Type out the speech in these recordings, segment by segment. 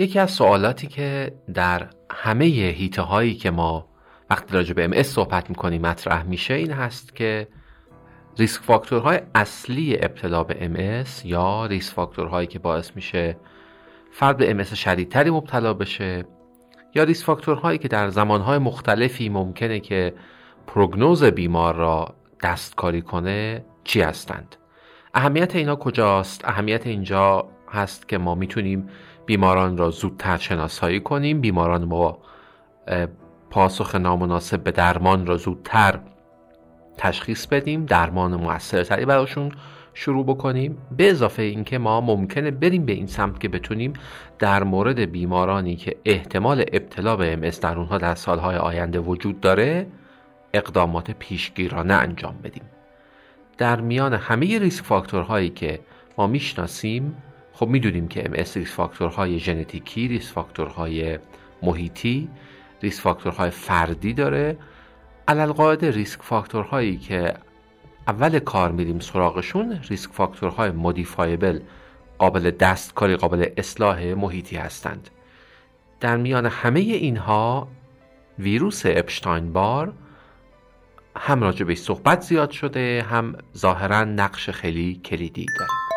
یکی از سوالاتی که در همه هیطه هایی که ما وقتی راجع به MS صحبت می‌کنیم مطرح میشه این هست که risk factor های اصلی ابتلا به MS یا risk factor هایی که باعث میشه فرد به MS شدیدتری مبتلا بشه یا risk factor هایی که در زمانهای مختلفی ممکنه که prognosis بیمار را دستکاری کنه چی هستند؟ اهمیت اینا کجاست؟ اهمیت اینجا هست که ما می‌تونیم بیماران را زودتر شناسایی کنیم. بیماران با پاسخ نامناسب به درمان را زودتر تشخیص بدیم. درمان موثرتری براشون شروع بکنیم. به اضافه اینکه ما ممکنه بریم به این سمت که بتونیم در مورد بیمارانی که احتمال ابتلا به ام در اونها در سالهای آینده وجود داره اقدامات پیشگیرانه انجام بدیم. در میان همه ریسک فاکتورهایی که ما می‌شناسیم خب می‌دونیم که ام ریسک فاکتورهای ژنتیکی ریسک فاکتورهای محیطی ریسک فاکتورهای فردی داره. علی‌القاعده ریسک فاکتورهایی که اول کار میریم سراغشون ریسک فاکتورهای modifiable قابل دستکاری قابل اصلاح محیطی هستند. در میان همه اینها ویروس اپشتاین بار هم راجع به صحبت زیاد شده هم ظاهرا نقش خیلی کلیدی داره.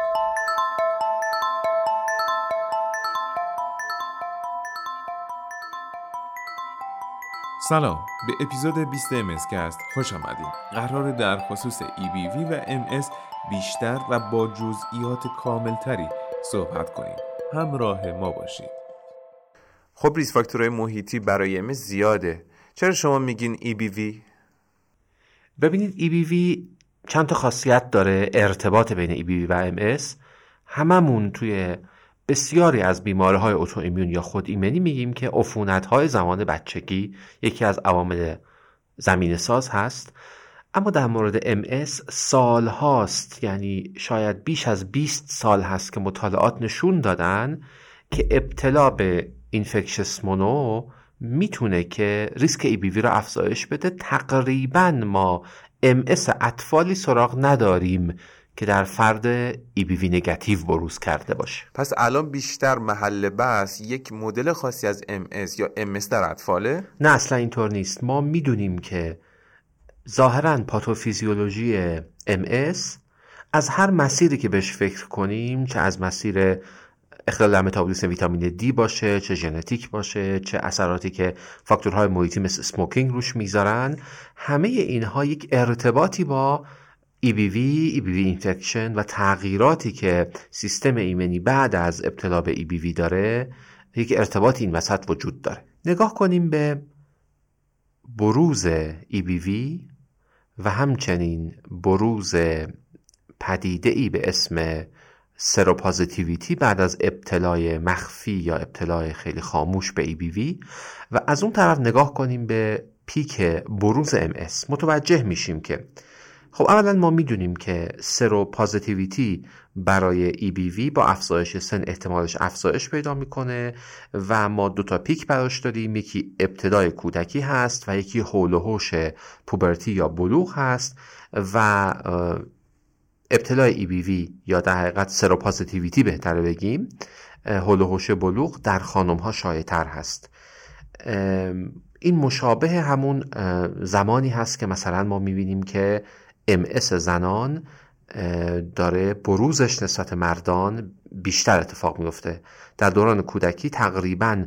سلام. به اپیزود 20 کست خوش آمدید قرار در خصوص EBV و MS بیشتر و با جزئیات کاملتری صحبت کنیم. همراه ما باشید. خب ریس فاکتورهای محیطی برای MS زیاده. چرا شما میگین EBV؟ ببینید EBV چند تا خاصیت داره ارتباط بین EBV و MS هممون توی بسیاری از بیماری های اوتو ایمیون یا خود ایمنی میگیم که عفونت های زمان بچگی یکی از عوامل زمین ساز هست. اما در مورد MS سال هاست یعنی شاید بیش از 20 سال هست که مطالعات نشون دادن که ابتلا به اینفکشس مونو می‌تونه که ریسک ای بی وی را افزایش بده. تقریبا ما MS اطفالی سراغ نداریم که در فرد ای بی وی نگاتیو بروز کرده باشه. پس الان بیشتر محل بحث یک مدل خاصی از MS یا MS در اطفاله؟ نه اصلا اینطور نیست. ما می‌دونیم که ظاهرا پاتوفیزیولوژی MS از هر مسیری که بهش فکر کنیم چه از مسیر اختلال در متابولیسم ویتامین دی باشه چه ژنتیک باشه چه اثراتی که فاکتورهای محیطی مثل smoking روش می‌ذارن همه اینها یک ارتباطی با EBV, EBV infection و تغییراتی که سیستم ایمنی بعد از ابتلا به EBV داره یک ارتباط این وسط وجود داره. نگاه کنیم به بروز EBV و همچنین بروز پدیده ای به اسم سروپازیتیویتی بعد از ابتلای مخفی یا ابتلای خیلی خاموش به EBV و از اون طرف نگاه کنیم به پیک بروز MS متوجه میشیم که خب اولا ما می‌دونیم که سرو پازیتیویتی برای EBV با افزایش سن احتمالش افزایش پیدا می‌کنه و ما دو تا پیک براش داریم. یکی ابتدای کودکی هست و یکی حول و حوش پوبرتی یا بلوغ هست و ابتلای EBV یا در حقیقت سروپازیتیویتی بهتره بگیم حول و بلوغ در خانم ها شایع تر هست این مشابه همون زمانی هست که مثلا ما می‌بینیم که MS زنان داره بروزش نسبت مردان بیشتر اتفاق میفته در دوران کودکی تقریبا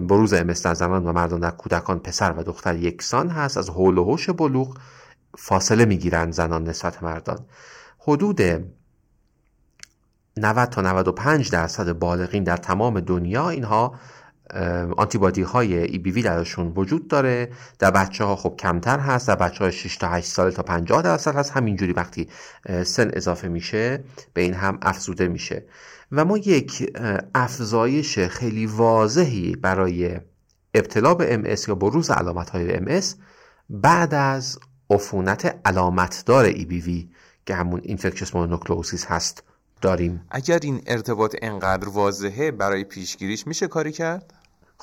بروز MS در زنان و مردان در کودکان پسر و دختر یکسان هست. از حول و حوش بلوغ فاصله می‌گیرن زنان نسبت مردان. حدود 90 تا 95 درصد بالغین در تمام دنیا اینها آنتیبادی های ای بی وی درشون وجود داره. در بچه ها خب کمتر هست. در بچه های 6 تا 8 سال تا 50 درصد هست. همینجوری وقتی سن اضافه میشه به این هم افزوده میشه. و ما یک افزایش خیلی واضحی برای ابتلا به ام یا بروز علامت های ام بعد از عفونت علامتدار ای بی وی که همون اینفکشس مونوکلوسیس هست داریم. اگر این ارتباط انقدر واضحه برای پیشگیریش میشه کاری کرد؟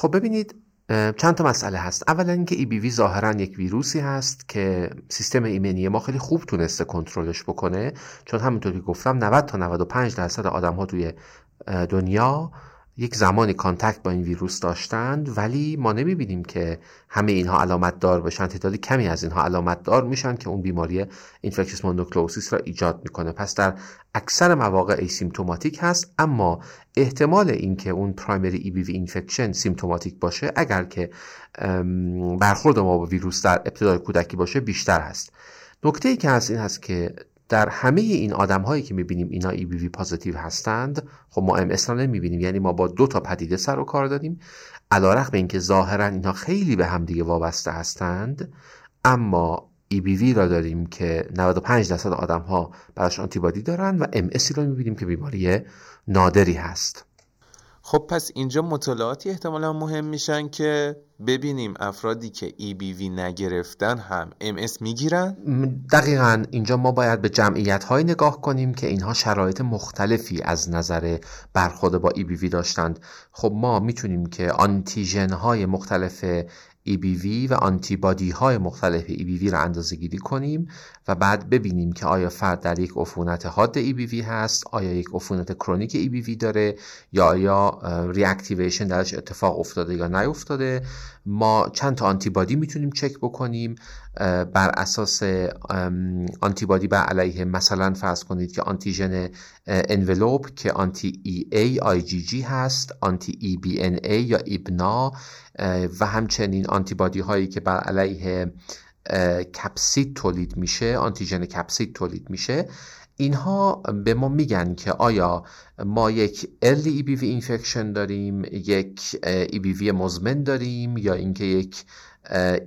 خب ببینید چند تا مسئله هست. اولا اینکه وی ظاهرا یک ویروسی هست که سیستم ایمنی ما خیلی خوب تونسته کنترلش بکنه. چون همونطور که گفتم 90 تا 95 درصد آدم ها توی دنیا یک زمانی contact با این ویروس داشتند ولی ما نمی‌بینیم که همه اینها علامت دار بشن تعداد کمی از اینها علامت دار میشن که اون بیماری infectious mononucleosis را ایجاد می‌کنه. پس در اکثر مواقع asymptomatic هست اما احتمال اینکه اون primary EBV infection symptomatic باشه اگر که برخورد ما با ویروس در ابتدای کودکی باشه بیشتر هست. نکته ای که هست این هست که در همه این آدم هایی که می‌بینیم اینا EBV positive هستند خب ما ام اس را نمی‌بینیم یعنی ما با دو تا پدیده سر و کار داریم. علیرغم اینکه ظاهرا اینها خیلی به همدیگه وابسته هستند اما EBV را داریم که 95 درصد آدم ها براش آنتیبادی دارن و ام اسی را می‌بینیم که بیماری نادری هست. خب پس اینجا مطالعاتی احتمالا مهم میشن که ببینیم افرادی که وی نگرفتن هم MS می‌گیرن؟ دقیقا اینجا ما باید به جمعیت های نگاه کنیم که اینها شرایط مختلفی از نظر برخورد با وی داشتند خب ما می‌تونیم که آنتیژن های مختلف EBV و آنتیبادی های مختلف EBV را اندازه گیری کنیم و بعد ببینیم که آیا فرد در یک عفونت حاد EBV هست آیا یک عفونت کرونیک EBV داره یا آیا reactivation درش اتفاق افتاده یا نیفتاده ما چند تا آنتیبادی می‌تونیم چک بکنیم بر اساس آنتیبادی بر علیه مثلا فرض کنید که آنتیژن envelope که anti EA IgG هست anti EBNA یا EBNA و همچنین آنتیبادی هایی که بر علیه کپسید تولید میشه آنتیژن کپسید تولید میشه. اینها به ما میگن که آیا ما یک early EBV infection داریم یک EBV مزمن داریم یا اینکه یک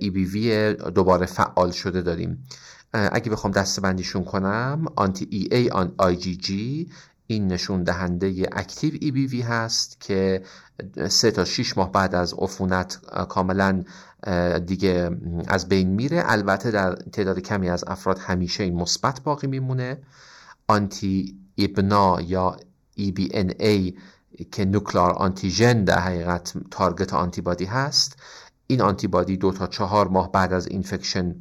EBV دوباره فعال شده داریم. اگه بخوام دسته بندیشون کنم آنتی ای آن جی این نشون دهنده اکتیو ای بی وی هست که سه تا 6 ماه بعد از عفونت کاملا دیگه از بین میره. البته در تعداد کمی از افراد همیشه این مثبت باقی میمونه. anti EBNA یا EBNA که nuclear antigen در حقیقت target آنتیبادی هست این آنتیبادی دو تا چهار ماه بعد از infection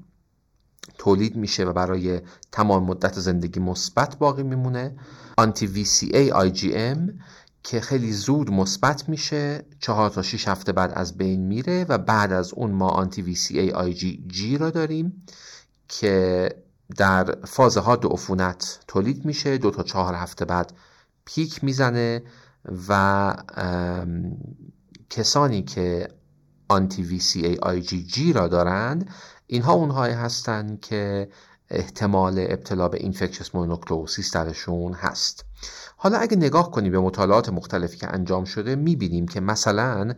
تولید میشه و برای تمام مدت زندگی مثبت باقی میمونه. آنتی وی سی ای آی جی ام که خیلی زود مثبت میشه چهار تا 6 هفته بعد از بین میره و بعد از اون ما آنتی وی سی ای آی جی جی را داریم که در فاز دو عفونت تولید میشه. دو تا چهار هفته بعد پیک می‌زنه و کسانی که آنتی وی سی ای آی جی جی را دارند اینها اونهایی هستند که احتمال ابتلا به اینفکشس مونوکلوسیس درشون هست. حالا اگه نگاه کنیم به مطالعات مختلفی که انجام شده می‌بینیم که مثلا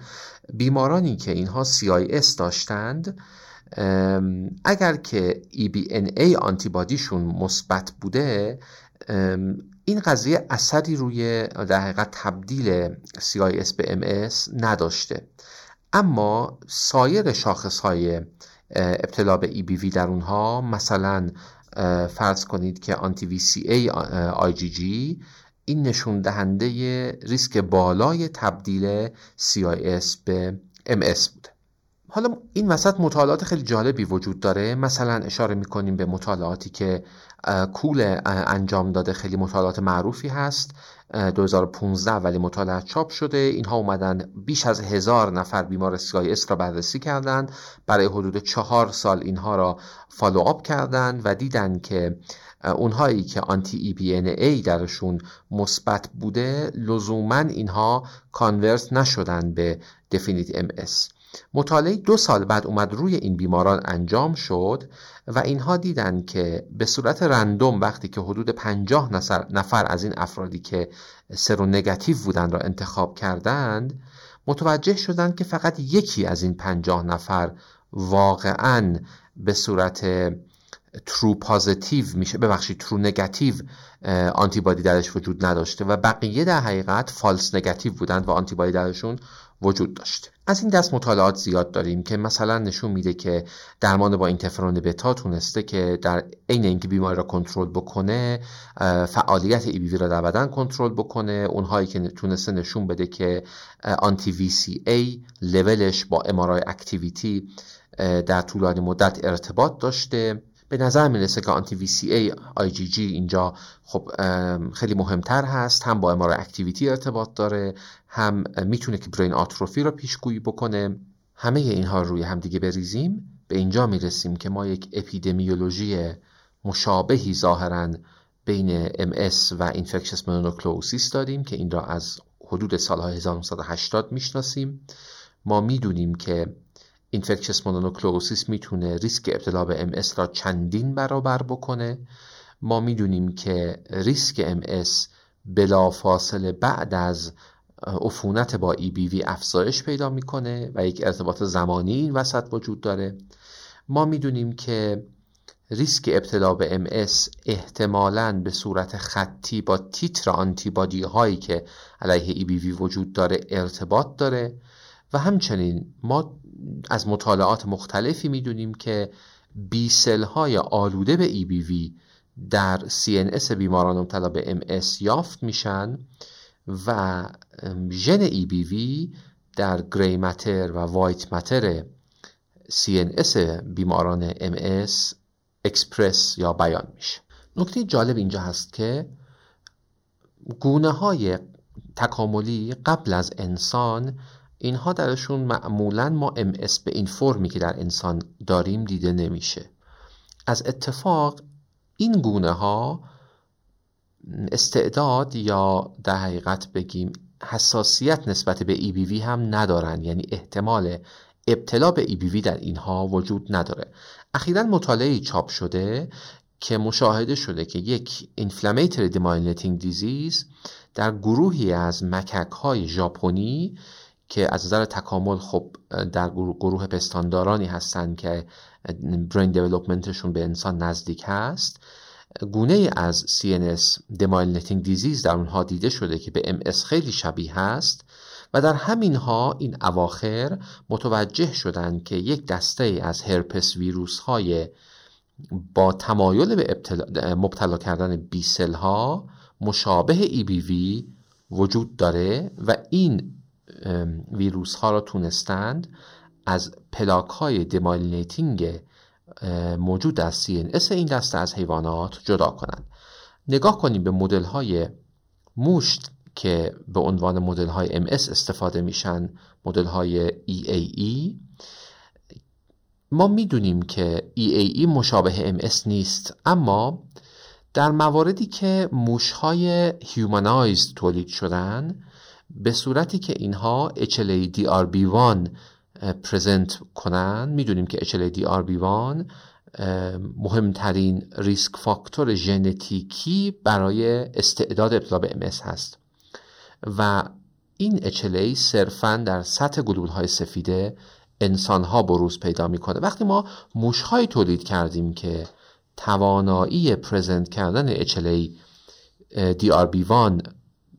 بیمارانی که اینها CIS داشتند اگر که EBNA آنتیبادیشون مثبت بوده این قضیه اثری روی در حقیقت تبدیل CIS به MS نداشته. اما سایر شاخص های ابتلا به EBV در اونها مثلا فرض کنید که آنتی وی سی ای آی جی جی این نشون دهنده ریسک بالای تبدیل CIS به MS بوده. حالا این وسط مطالعات خیلی جالبی وجود داره. مثلا اشاره می‌کنیم به مطالعاتی که کول انجام داده خیلی مطالعات معروفی هست. 2015 ولی مطالعه چاپ شده. اینها اومدن بیش از هزار نفر بیمار ام اس را بررسی کردند. برای حدود چهار سال اینها را follow up کردند و دیدن که اونهایی که anti EBV درشون مثبت بوده لزوما اینها convert نشدن به definite MS مطالعه دو سال بعد اومد روی این بیماران انجام شد و اینها دیدن که به صورت random وقتی که حدود پنجاه نفر از این افرادی که seronegative بودن را انتخاب کردند متوجه شدند که فقط یکی از این پنجاه نفر واقعا به صورت true positive میشه ببخشید true negative آنتیبادی درش وجود نداشته و بقیه در حقیقت false negative بودند و آنتیبادی درشون وجود داشته از این دست مطالعات زیاد داریم که مثلا نشون میده که درمان با اینترفرون بتا تونسته که در عین اینکه بیماری را کنترل بکنه فعالیت EBV را در بدن کنترل بکنه. اونهایی که تونسته نشون بده که anti VCA level ش با MRI activity در طولانی مدت ارتباط داشته. به نظر می‌رسه که آنتی وی سی ای آی جی جی اینجا خب خیلی مهمتر هست. هم با MRI activity ارتباط داره هم می‌تونه که brain atrophy رو پیشگویی بکنه. همه اینها روی همدیگه بریزیم. به اینجا می‌رسیم که ما یک اپیدمیولوژی مشابهی ظاهرا بین MS و infectious mononucleosis داریم که این را از حدود سالهای 1980 می‌شناسیم. ما می‌دونیم که اینفکشس مونونوکلوسیس می‌تونه ریسک ابتلا به MS را چندین برابر بکنه. ما می‌دونیم که ریسک MS بلا فاصله بعد از عفونت با EBV افزایش پیدا می‌کنه و یک ارتباط زمانی این وسط وجود داره. ما می‌دونیم که ریسک ابتلا به MS احتمالاً به صورت خطی با تیتر آنتیبادی هایی که علیه EBV وجود داره ارتباط داره. و همچنین ما از مطالعات مختلفی می‌دونیم که بیسل های آلوده به EBV در CNS بیماران مبتلا به MS یافت میشن و ژن EBV در گری متر و وایت متر CNS بیماران MS اکسپرس یا بیان میشه. نکته جالب اینجا هست که گونه های تکاملی قبل از انسان اینها درشون معمولا ما MS به این فرمی که در انسان داریم دیده نمیشه. از اتفاق این گونه ها استعداد یا در حقیقت بگیم حساسیت نسبت به EBV هم ندارن. یعنی احتمال ابتلا به EBV در اینها وجود نداره. اخیرا مطالعه چاپ شده که مشاهده شده که یک inflammatory demyelinating disease در گروهی از مکک های ژاپنی که از نظر تکامل خب در گروه پستاندارانی هستند که برین دیولوپمنتشون به انسان نزدیک هست. گونه از CNS demyelinating disease در اونها دیده شده که به MS خیلی شبیه هست و در همین ها این اواخر متوجه شدند که یک دسته از هرپس ویروس های با تمایل به مبتلا کردن بیسل ها مشابه EBV وجود داره و این ویروس ها را تونستند. از پلاک های دمالینیتینگ موجود در CNS این دسته از حیوانات جدا کنند. نگاه کنیم به مدل های موشت که به عنوان مدل های MS استفاده میشن مدل های EAE ما می‌دونیم که EAE مشابه MS نیست اما در مواردی که موش های هیومانایز تولید شدن به صورتی که اینها HLA-DRB1 پرزنت کنن می‌دونیم که HLA-DRB1 مهمترین ریسک فاکتور ژنتیکی برای استعداد ابتلا به MS هست. و این HLA صرفا در سطح گلول های سفیده انسان ها بروز پیدا می‌کنه. وقتی ما موش تولید کردیم که توانایی پرزنت کردن HLA DRB1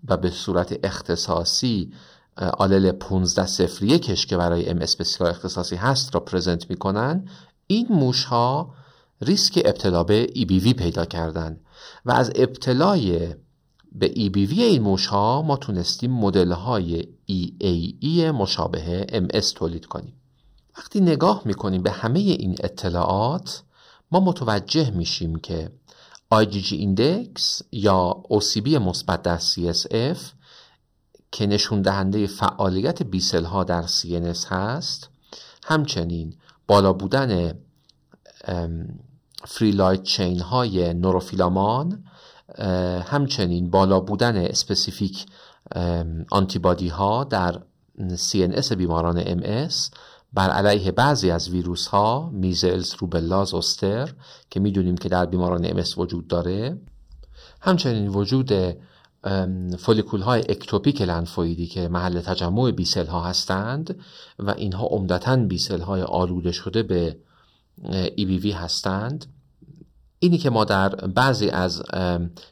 و به صورت اختصاصی آلل 15 صفر کش که برای ام بسیار اختصاصی هست را پرزنت می‌کنن. این موش ها ریسک ابتلا به EBV پیدا کردن و از ابتلای به EBV این موش ها ما تونستیم مدل های EAE مشابه MS تولید کنیم. وقتی نگاه می‌کنیم به همه این اطلاعات ما متوجه میشیم که IgG index یا OCB مثبت در CSF که نشون دهنده فعالیت B cell ها در CNS هست همچنین بالا بودن free light chain های نوروفیلامان همچنین بالا بودن specific آنتیبادی ها در CNS بیماران MS بر علیه بعضی از ویروس ها میزلز، روبلا، زوستر که می‌دونیم که در بیماران MS وجود داره. همچنین وجود فولیکول های اکتوپیک لنفویدی که محل تجمع بیسل ها هستند و اینها عمدتا بیسل های آلوده شده به EBV هستند. اینی که ما در بعضی از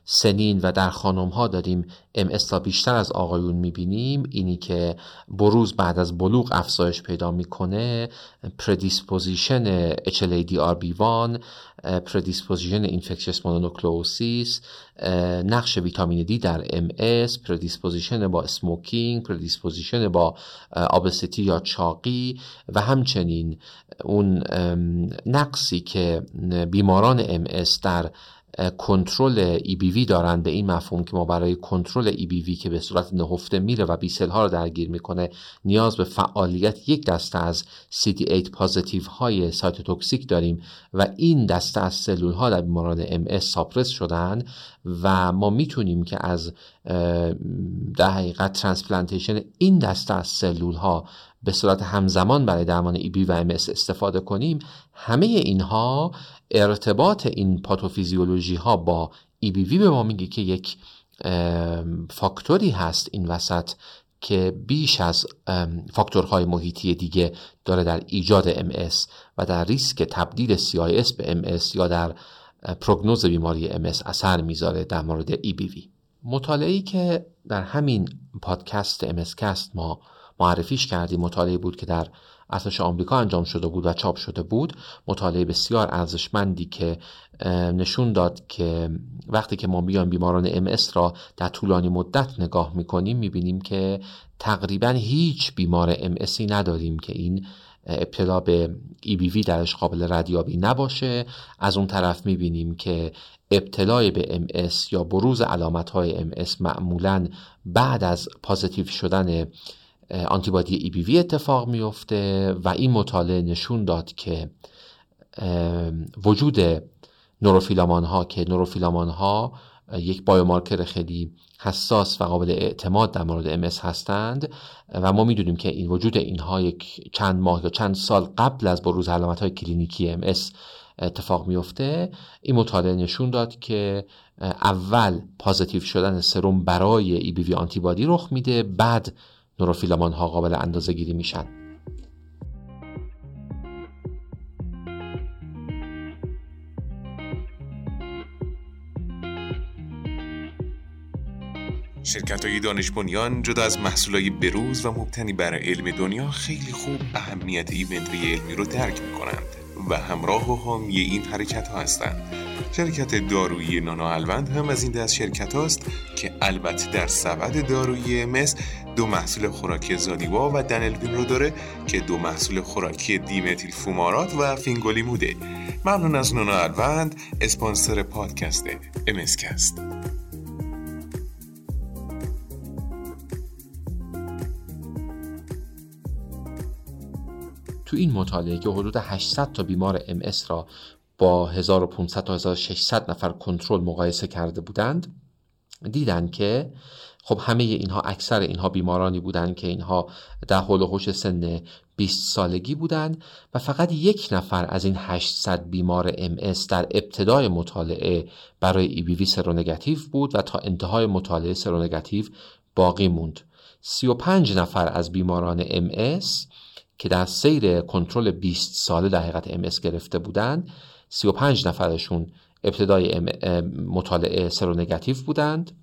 سنین و در خانم ها داریم ام اس بیشتر از آقایون می‌بینیم. اینی که بروز بعد از بلوغ افزایش پیدا می‌کنه predisposition HLA-DRB1 predisposition infectious mononucleosis نقش ویتامین دی در ام اس predisposition با smoking predisposition با obesity یا چاقی و همچنین اون نقصی که بیماران ام اس در کنترل EBV دارن به این مفهوم که ما برای کنترل EBV که به صورت نهفته میره و B cell ها رو درگیر می‌کنه نیاز به فعالیت یک دسته از CD8 positive های cytotoxic داریم و این دسته از سلول ها در بیماران MS suppress شدن و ما می‌تونیم که از در حقیقت transplantation این دسته از سلول ها به صورت همزمان برای درمان ایبی و MS استفاده کنیم. همه اینها ارتباط این پاتوفیزیولوژی ها با EBV به ما میگه که یک فاکتوری هست این وسط که بیش از فاکتورهای محیطی دیگه داره در ایجاد MS و در ریسک تبدیل CIS به MS یا در پروگنوز بیماری MS اثر می‌ذاره در مورد EBV مطالعه‌ای که در همین پادکست MS ما معرفیش کردیم مطالعه بود که در ارتش آمریکا انجام شده بود و چاپ شده بود مطالعه بسیار ارزشمندی که نشون داد که وقتی که ما بیان بیماران ام را در طولانی مدت نگاه می‌کنیم می‌بینیم که تقریبا هیچ بیمار ام نداریم که این ابتلا به EBV درش قابل ردیابی نباشه. از اون طرف می‌بینیم که ابتلای به MS یا بروز علامت های MS معمولا بعد از positive شدن آنتیبادی EBV اتفاق میفته و این مطالعه نشون داد که وجود نوروفیلامان ها که نوروفیلامان ها یک biomarker خیلی حساس و قابل اعتماد در مورد MS هستند و ما می‌دونیم که این وجود اینها یک چند ماه یا چند سال قبل از بروز علامت های کلینیکی MS اتفاق میفته این مطالعه نشون داد که اول پازیتیو شدن سروم برای ای بی وی آنتیبادی رخ میده بعد نوروفیلامان ها قابل اندازه گیری میشن. شرکت های دانش بنیان جدا از محصول های بروز و مبتنی بر علم دنیا خیلی خوب اهمیت ایونت علمی رو درک می‌کنند و همراه و حامی این حرکت ها هستند. شرکت دارویی نانا الوند هم از این دست شرکت هاست که البته در سبد دارویی مس دو محصول خوراکی زادیوا و دنلوین رو داره که دو محصول خوراکی دیمتیل فومارات و فینگولیموده ممنون از نانا الوند اسپانسر پادکست امسکست. تو این مطالعه که حدود 800 تا بیمار ام را با 1500 تا 1600 نفر کنترل مقایسه کرده بودند دیدن که خب همه اینها اکثر اینها بیمارانی بودند که اینها در حول و حوش سن 20 سالگی بودند و فقط یک نفر از این 800 بیمار ام در ابتدای مطالعه برای ای بی وی سرونگاتیو بود و تا انتهای مطالعه سرونگاتیو باقی موند. 35 نفر از بیماران ام که در سیر کنترل 20 ساله در حقیقت ام گرفته بودند 35 نفرشون ابتدای مطالعه سرونگاتیو بودند.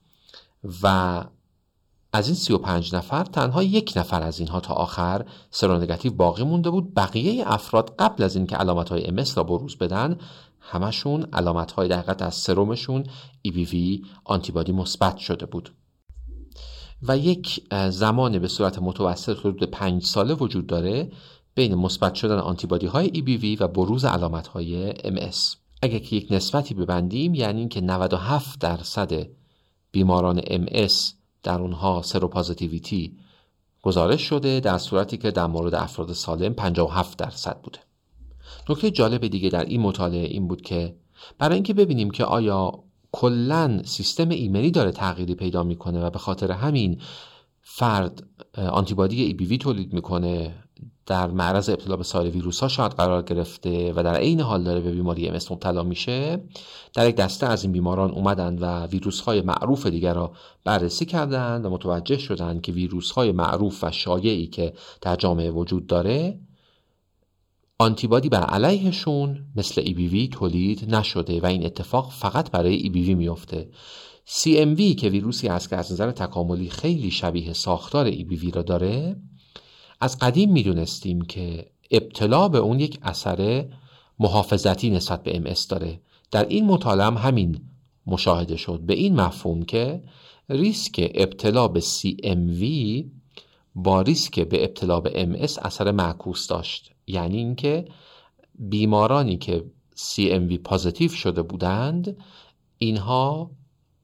و از این 35 نفر تنها یک نفر از اینها تا آخر سرونگاتیو باقی مونده بود. بقیه افراد قبل از اینکه علامت های امس را بروز بدن همشون علامت های دقیقت از سرومشون وی آنتیبادی مثبت شده بود. و یک زمان به صورت متوسط حدود 5 ساله وجود داره بین مثبت شدن آنتیبادی های وی و بروز علامت های MS اگر که یک نسبتی ببندیم یعنی اینکه 97 درصد بیماران MS در اونها سروپازیتیویتی گزارش شده در صورتی که در مورد افراد سالم 57 درصد بوده. نکته جالب دیگه در این مطالعه این بود که برای اینکه ببینیم که آیا کلا سیستم ایمنی داره تغییری پیدا می‌کنه و به خاطر همین فرد آنتیبادی ای بی وی تولید می‌کنه در معرض ابتلا به سایر ویروس ها شاید قرار گرفته و در عین حال داره به بیماری ام مبتلا میشه در یک دسته از این بیماران اومدند و ویروس های معروف دیگر را بررسی کردند و متوجه شدند که ویروس های معروف و شایعی که در جامعه وجود داره آنتیبادی بر علیهشون مثل وی تولید نشده و این اتفاق فقط برای وی میفته CMV که ویروسی است که از نظر تکاملی خیلی شبیه ساختار وی را داره از قدیم می‌دونستیم که ابتلا به اون یک اثر محافظتی نسبت به MS داره. در این مطالعه همین مشاهده شد. به این مفهوم که ریسک ابتلا به CMV با ریسک به ابتلا به MS اثر معکوس داشت. یعنی اینکه بیمارانی که CMV پازیتیو شده بودند اینها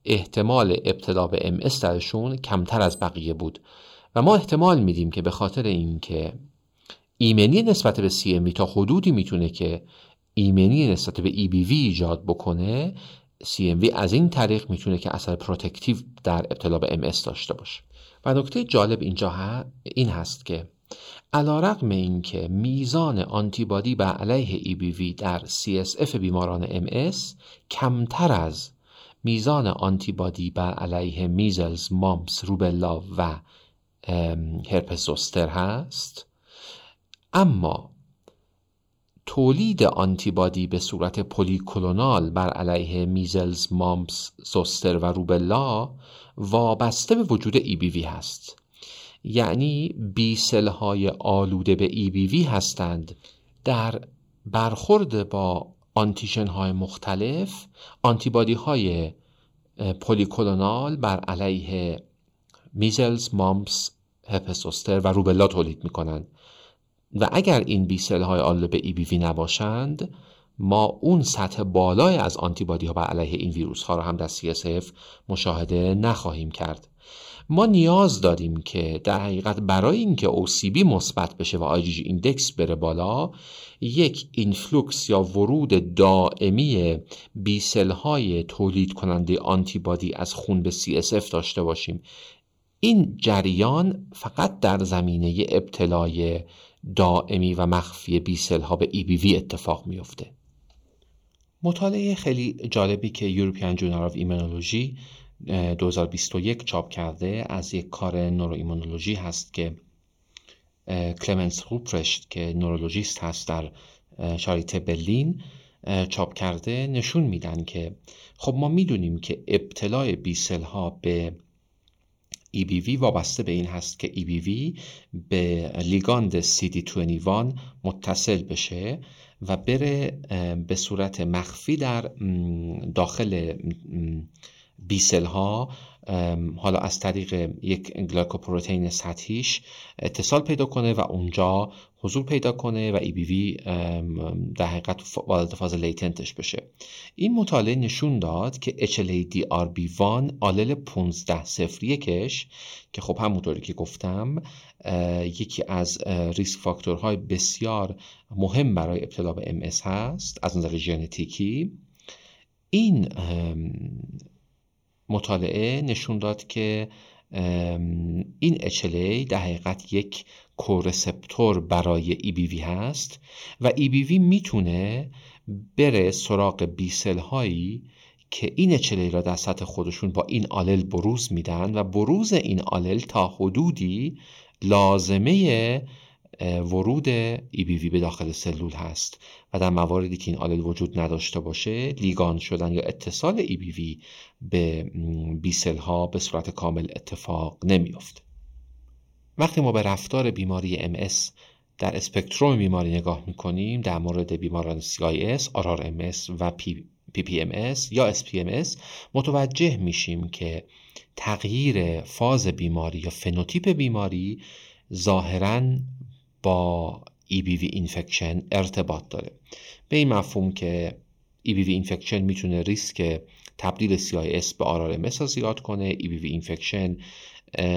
احتمال ابتلا به MS درشون کمتر از بقیه بود. و ما احتمال میدیم که به خاطر اینکه ایمنی نسبت به CMV تا حدودی می‌تونه که ایمنی نسبت به EBV ایجاد بکنه CMV از این طریق می‌تونه که اثر protective در ابتلا به MS داشته باشه. و نکته جالب اینجا این هست که علی رغم این که میزان آنتیبادی بر علیه EBV در CSF بیماران MS کمتر از میزان آنتیبادی بر علیه measles، mumps، rubella و herpes zoster هست. اما تولید آنتیبادی به صورت پلیکلونال بر علیه میزلز، مامپس، زوستر و روبلا وابسته به وجود EBV هست. یعنی بی های آلوده به EBV هستند. در برخورد با آنتیژن های مختلف آنتیبادی های پلیکلونال بر علیه میزلز، مامپس، herpes zoster و rubella تولید می کنند و اگر این بی های آلوده به EBV نباشند ما اون سطح بالای از آنتیبادی ها بر علیه این ویروس ها را هم در CSF مشاهده نخواهیم کرد. ما نیاز داریم که در حقیقت برای اینکه OCB مثبت بشه و IgG index بره بالا یک influx یا ورود دائمی B cell های تولید کننده آنتیبادی از خون به CSF داشته باشیم. این جریان فقط در زمینه ابتلای دائمی و مخفی B cell ها به EBV اتفاق میفته مطالعه خیلی جالبی که European Journal of Immunology 2021 چاپ کرده از یک کار neuroimmunology هست که کلمنس روپرشت که نورولوژیست هست در شاریت برلین چاپ کرده نشون میدن که خب ما می‌دونیم که ابتلای بیسل ها به EBV وابسته به این هست که EBV به لیگاند CD21 متصل بشه و بره به صورت مخفی در داخل بیسل ها حالا از طریق یک گلاکوپروتئین سطحیش اتصال پیدا کنه و اونجا حضور پیدا کنه و EBV در حقیقت وارد فاز لیتنتش بشه. این مطالعه نشون داد که HLA-DRB1 آلل 15 کش که خب همونطوری که گفتم یکی از ریسک فاکتورهای بسیار مهم برای ابتلا به MS هست از نظر ژنتیکی. این مطالعه نشون داد که این HLA در حقیقت یک کورسپتور برای EBV هست و EBV می‌تونه بره سراغ بیسل هایی که این HLA را در سطح خودشون با این آلل بروز میدن و بروز این آلل تا حدودی لازمه ورود EBV به داخل سلول هست و در مواردی که این آلل وجود نداشته باشه لیگان شدن یا اتصال EBV به بیسل ها به صورت کامل اتفاق نمیافته وقتی ما به رفتار بیماری MS در spectrum بیماری نگاه می‌کنیم در مورد بیماران CIS, RRMS و PPMS یا SPMS متوجه میشیم که تغییر فاز بیماری یا فنوتیپ بیماری ظاهرا با EBV infection ارتباط داره. به این مفهوم که EBV infection می‌تونه ریسک تبدیل CIS به RRMS را زیاد کنه. EBV infection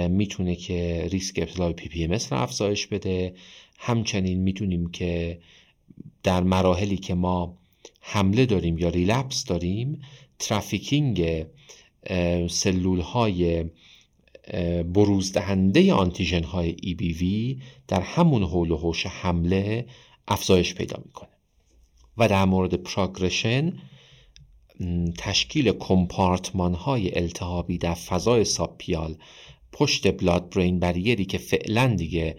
می‌تونه که ریسک ابتلا به PPMS را افزایش بده. همچنین می‌تونیم که در مراحلی که ما حمله داریم یا ریلپس داریم ترافیکینگ سلول های بروزدهنده آنتیژن های EBV در همون حول و حوش حمله افزایش پیدا می‌کنه. و در مورد پراگرشن تشکیل کمپارتمان های التهابی در فضای subpial پشت blood brain barrier ی که فعلا دیگه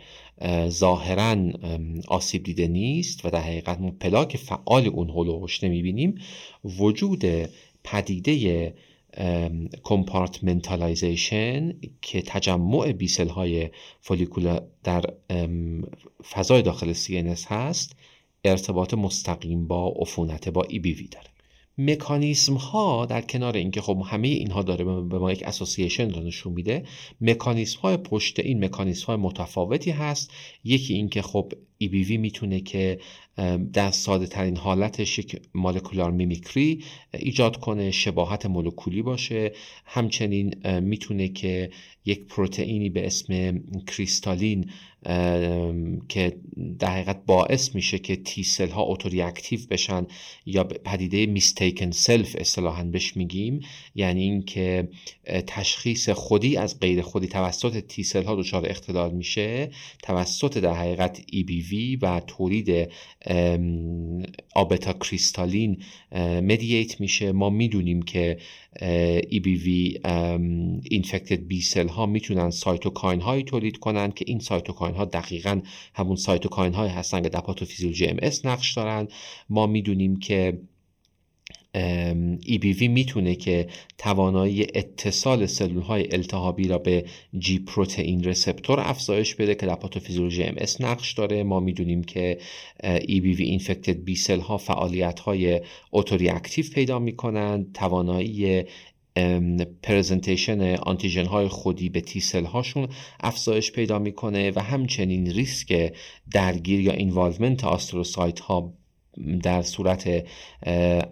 ظاهرا آسیب دیده نیست و در حقیقت پلاک فعال اون حول و نمی‌بینیم وجود پدیده compartmentalization که تجمع B cell های follicular در فضای داخل CNS هست ارتباط مستقیم با عفونت با EBV داره. مکانیسم ها در کنار اینکه خب همه اینها داره به ما یک اسوسییشن رو نشون میده مکانیسم های پشت این مکانیسم های متفاوتی هست. یکی اینکه خب EBV می‌تونه که در ساده ترین حالتش یک مولکولار میمیکری ایجاد کنه شباهت مولکولی باشه. همچنین می‌تونه که یک پروتئینی به اسم crystallin که در حقیقت باعث میشه که T cell ها autoreactive بشن یا پدیده mistaken self اصطلاحا بهش میگیم. یعنی اینکه تشخیص خودی از غیر خودی توسط T cell ها دچار اختلال میشه. توسط در حقیقت EBV و تولید alpha B crystallin mediate میشه. ما می‌دونیم که EBV infected B cell ها می‌تونن cytokine هایی تولید کنن که این cytokine ها دقیقا همون cytokine هایی هستن که در پاتوفیزیولوژی MS نقش دارن. ما می‌دونیم که EBV می‌تونه که توانایی اتصال سلول های التهابی را به G protein receptor افزایش بده که در پاتوفیزیولوژی MS نقش داره. ما می‌دونیم که EBV infected B cell ها فعالیت های پیدا می‌کنند. توانایی presentation آنتیژن های خودی به T cell هاشون افزایش پیدا می‌کنه و همچنین ریسک درگیر یا involvement astrocyte ها در صورت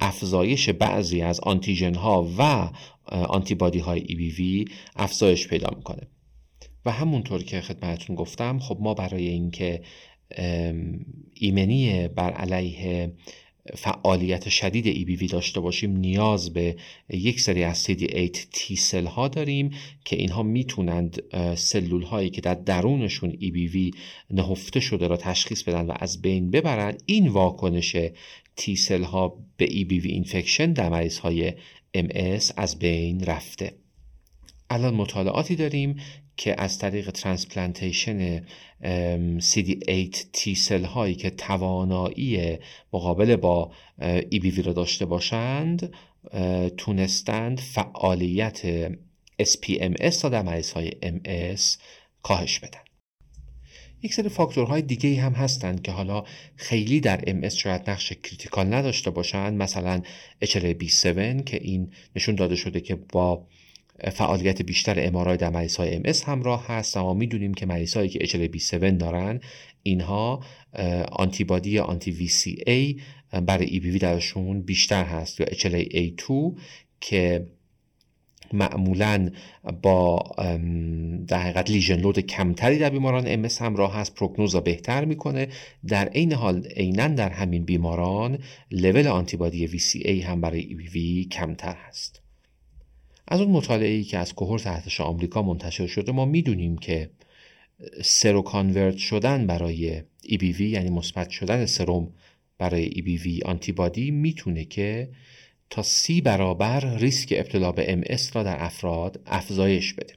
افزایش بعضی از آنتیژن ها و آنتیبادی های EBV افزایش پیدا می‌کنه. و همونطور که خدمتتون گفتم خب ما برای اینکه ایمنی بر علیه فعالیت شدید وی داشته باشیم نیاز به یک سری از CD8 T سل ها داریم که اینها می‌تونند سلول هایی که در درونشون وی نهفته شده را تشخیص بدن و از بین ببرند این واکنش T سل ها به وی اینفکشن در مریض های MS از بین رفته. الان مطالعاتی داریم که از طریق transplantation CD8 T cell هایی که توانایی مقابله با EBV را داشته باشند تونستند فعالیت SPMS را در مریض های MS کاهش بدن. یک سری فاکتورهای دیگه هم هستند که حالا خیلی در MS شاید نقش critical نداشته باشند. مثلا HLA-B7 که این نشون داده شده که با فعالیت بیشتر امارای در مریض های ام همراه هست و ما می‌دونیم که مریض هایی که HLA-B7 دارن اینها آنتیبادی آنتی VCA برای EBV درشون بیشتر هست یا HLA-A2 که معمولا با در حقیقت لیژن لود کمتری در بیماران ام همراه هست. پروگنوز بهتر می‌کنه. در عین حال عینا در همین بیماران لول آنتیبادی VCA هم برای EBV کمتر هست. از اون مطالعه که از cohort ارتش آمریکا منتشر شده ما می‌دونیم که seroconvert شدن برای EBV یعنی مثبت شدن سروم برای EBV آنتیبادی می‌تونه که تا سی برابر ریسک ابتلا به MS را در افراد افزایش بده.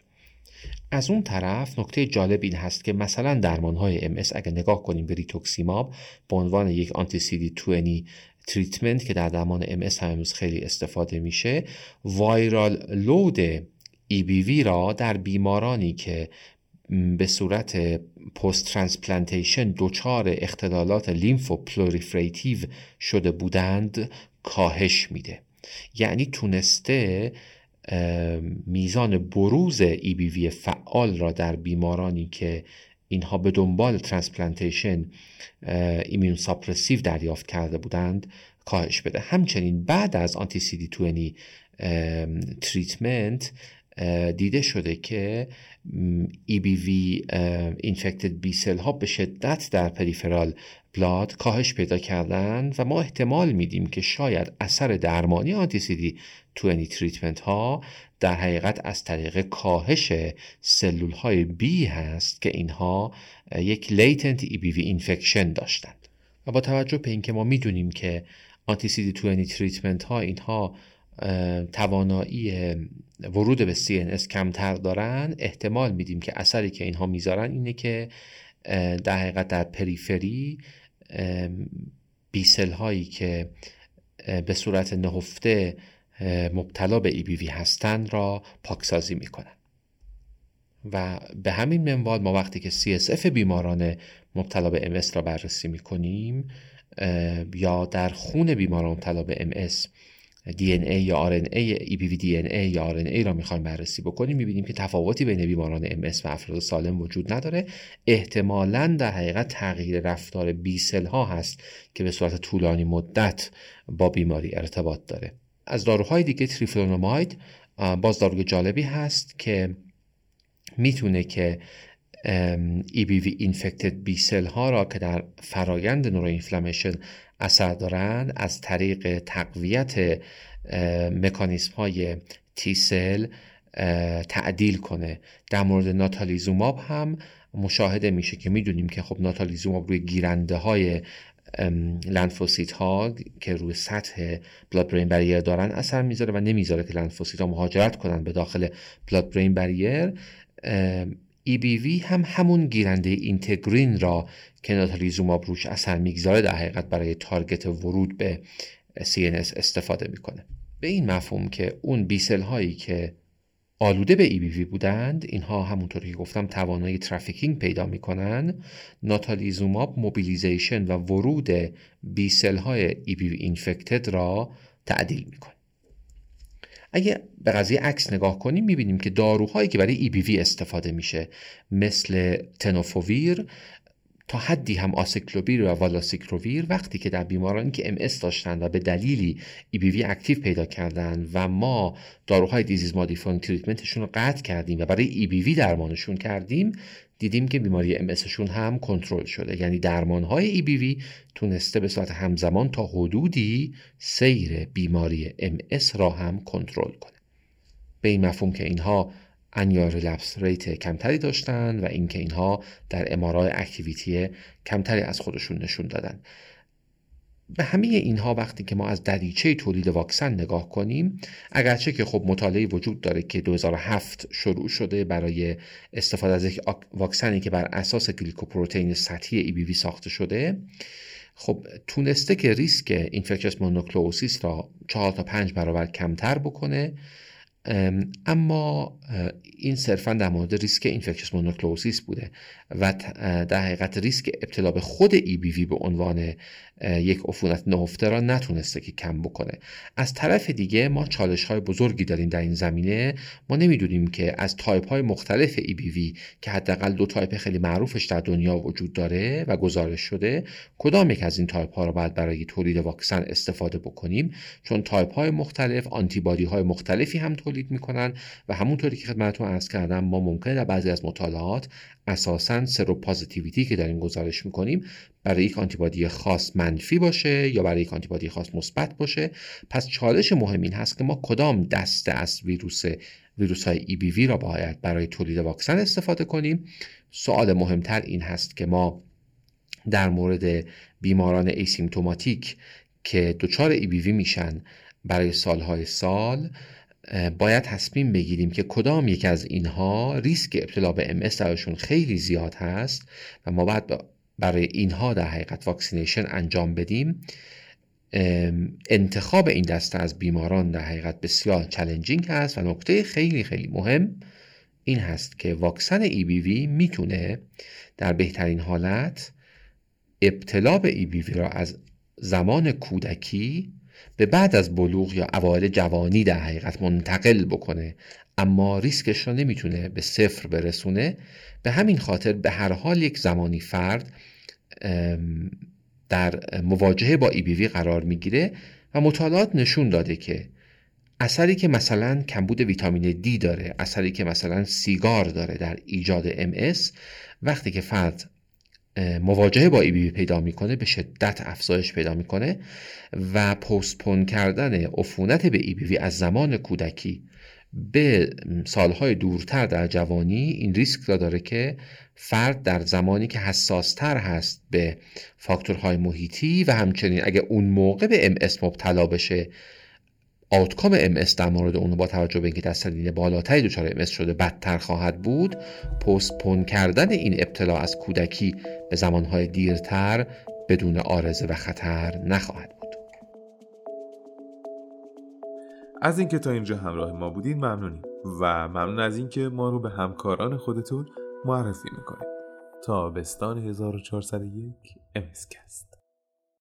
از اون طرف نکته جالب این هست که مثلا درمان های MS اگر نگاه کنیم به rituximab به عنوان یک anti CD treatment که در درمان ام‌اس هم امروز خیلی استفاده میشه viral load EBV را در بیمارانی که به صورت post transplantation دچار اختلالات lymphoproliferative شده بودند کاهش میده. یعنی تونسته میزان بروز EBV فعال را در بیمارانی که اینها به دنبال transplantation immunosuppressive دریافت کرده بودند کاهش بده. همچنین بعد از anti CD 20 treatment دیده شده که EBV infected B cell ها به شدت در peripheral blood کاهش پیدا کردند و ما احتمال میدیم که شاید اثر درمانی anti CD 20 treatment ها در حقیقت از طریق کاهش سلول های B هست که اینها یک latent EBV infection داشتند و با توجه به اینکه ما می‌دونیم که anti CD 20 treatment ها اینها توانایی ورود به CNS کمتر دارن احتمال میدیم که اثری که اینها می‌ذارن اینه که در حقیقت در periphery B cell هایی که به صورت نهفته مبتلا به EBV هستند را پاکسازی می‌کنن. و به همین منوال ما وقتی که CSF بیماران مبتلا به MS را بررسی می‌کنیم یا در خون بیماران مبتلا به MS دی ای یا آر ای ای پی وی دی ای یا آر ای را می‌خوایم بررسی بکنیم می‌بینیم که تفاوتی بین بیماران ام و افراد سالم وجود نداره. احتمالا در حقیقت تغییر رفتار بی سل ها هست که به صورت طولانی مدت با بیماری ارتباط داره. از داروهای دیگه تریفلونوماید باز داروی جالبی هست که می‌تونه که EBV infected بی سل ها را که در فرایند نورو اینفلامیشن اثر دارند از طریق تقویت مکانیسم های تی سل تعدیل کنه. در مورد ناتالیزوماب هم مشاهده میشه که می‌دونیم که خب ناتالیزوماب روی گیرنده های لنفوسیت ها که روی سطح blood brain barrier دارن اثر می‌ذاره و نمی‌ذاره که لنفوسیت ها مهاجرت کنن به داخل blood brain barrier EBV هم همون گیرنده integrin را که natalizumab روش اثر می‌گذاره در حقیقت برای target ورود به CNS استفاده می‌کنه. به این مفهوم که اون B cell هایی که آلوده به EBV بودند. اینها همونطوری که گفتم توانایی trafficking پیدا می‌کنن. natalizumab mobilization و ورود B cell های EBV infected را تعدیل می‌کنه. اگه به قضیه عکس نگاه کنیم می‌بینیم که داروهایی که برای EBV استفاده میشه مثل tenofovir تا حدی هم acyclovir و والاسیکروویر وقتی که در بیمارانی که ام‌اس داشتن و به دلیلی EBV active پیدا کردن و ما داروهای disease modifying treatment شون رو قطع کردیم و برای EBV درمانشون کردیم دیدیم که بیماری ام‌اس هم کنترل شده. یعنی درمان های EBV تونسته به صورت همزمان تا حدودی سیر بیماری ام‌اس را هم کنترل کنه. به این مفهوم که اینها annual relapse rate کمتری داشتن و اینکه اینها در MRI activity کمتری از خودشون نشون دادن. به همه اینها وقتی که ما از دریچه تولید واکسن نگاه کنیم اگرچه که خب مطالعه وجود داره که 2007 شروع شده برای استفاده از یک واکسنی که بر اساس گلیکوپروتئین سطحی EBV ساخته شده خب تونسته که ریسک infectious mononucleosis را 4 تا 5 برابر کمتر بکنه اما این صرفا در مورد ریسک infectious mononucleosis بوده و در حقیقت ریسک ابتلا به خود EBV به عنوان یک عفونت نهفته را نتونسته که کم بکنه. از طرف دیگه ما چالش های بزرگی داریم در این زمینه. ما نمی‌دونیم که از تایپ های مختلف EBV که حداقل دو تایپ خیلی معروفش در دنیا وجود داره و گزارش شده کدام یک از این تایپ ها را باید برای تولید واکسن استفاده بکنیم؟ چون تایپ های مختلف antibody های مختلفی هم تولید می‌کنن و همونطوری که خدمتتون عرض کردم ما ممکنه در بعضی از مطالعات اساسا seropositivity که داریم گزارش می‌کنیم برای یک antibody خاص منفی باشه یا برای یک antibody خاص مثبت باشه. پس چالش مهم این هست که ما کدام دسته از ویروس ویروس های EBV را باید برای تولید واکسن استفاده کنیم. سوال مهمتر این هست که ما در مورد بیماران asymptomatic که دچار EBV میشن برای سالهای سال باید تصمیم بگیریم که کدام یک از اینها ریسک ابتلا به ام‌اس درشون خیلی زیاد هست و ما باید برای اینها در حقیقت vaccination انجام بدیم. انتخاب این دسته از بیماران در حقیقت بسیار challenging هست و نکته خیلی خیلی مهم این هست که واکسن EBV می‌تونه در بهترین حالت ابتلا به EBV را از زمان کودکی به بعد از بلوغ یا اوایل جوانی در حقیقت منتقل بکنه اما ریسکش را نمی‌تونه به صفر برسونه. به همین خاطر به هر حال یک زمانی فرد در مواجهه با ای بی قرار می‌گیره و مطالعات نشون داده که اثری که مثلا کمبود ویتامین دی داره اثری که مثلا سیگار داره در ایجاد ام وقتی که فرد مواجهه با ای بی پیدا می‌کنه به شدت افزایش پیدا می‌کنه و پستپون کردن عفونت به ای بی از زمان کودکی به سالهای دورتر در جوانی این ریسک را داره که فرد در زمانی که حساستر هست به فاکتورهای محیطی و همچنین اگه اون موقع به ام مبتلا بشه آوتکام ام در مورد اون با توجه به اینکه در سنین بالاتری دچار ام شده بدتر خواهد بود پستپون کردن این ابتلا از کودکی به زمانهای دیرتر بدون آرزه و خطر نخواهد بود. از اینکه تا اینجا همراه ما بودین ممنونیم و ممنون از اینکه ما رو به همکاران خودتون معرفی می‌کنید. تا بستان 1401 امسکست